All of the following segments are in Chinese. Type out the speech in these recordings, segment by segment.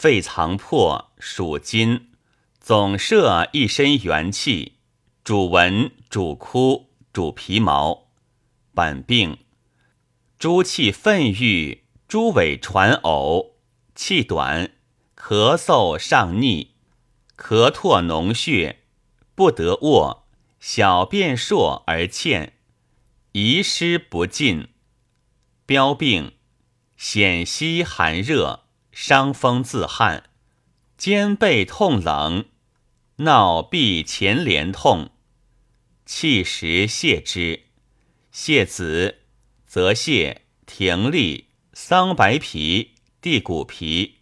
肺藏魄，属金，总摄一身元气，主文，主枯，主皮毛。本病，诸气愤郁，诸尾传呕，气短，咳嗽上逆，咳唾脓血，不得卧，小便数而欠，遗失不尽。标病，显息寒热，伤风自汗，肩背痛冷，闹臂前连痛，气时泻之。泻子、则泻、停利、桑白皮、地骨皮、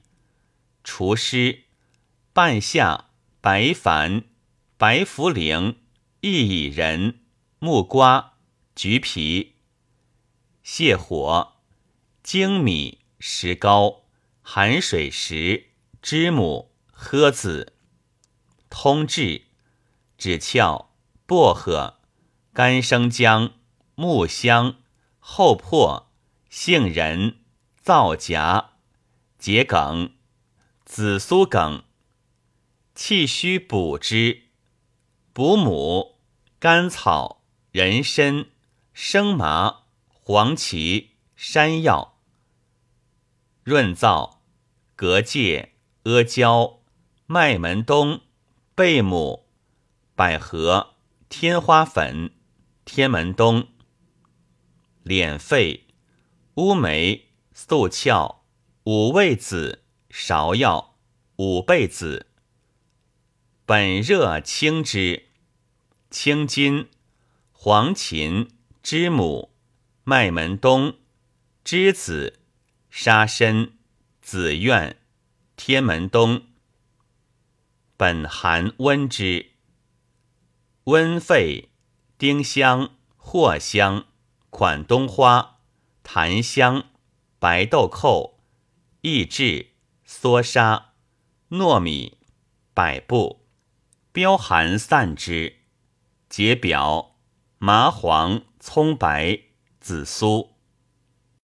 除湿、半夏、白矾、白茯苓、薏苡仁、木瓜、橘皮。泻火、粳米、石膏、寒水石、知母、诃子。通治：止窍、薄荷、干生姜。木香、厚朴、杏仁、皂荚、桔梗、紫苏梗，气虚补之。补母、甘草、人参、生麻、黄芪、山药。润燥：隔界、阿胶、麦门冬、贝母、百合、天花粉、天门冬。敛肺：乌梅、素翘、五味子、芍药、五倍子。本热清之。清筋：黄芩、知母、麦门冬、栀子、沙参、紫苑、天门冬。本寒温之。温肺：丁香、藿香。款冬花、檀香、白豆蔻、益智、缩沙、糯米、百部，标寒散之。解表：麻黄、葱白、紫苏。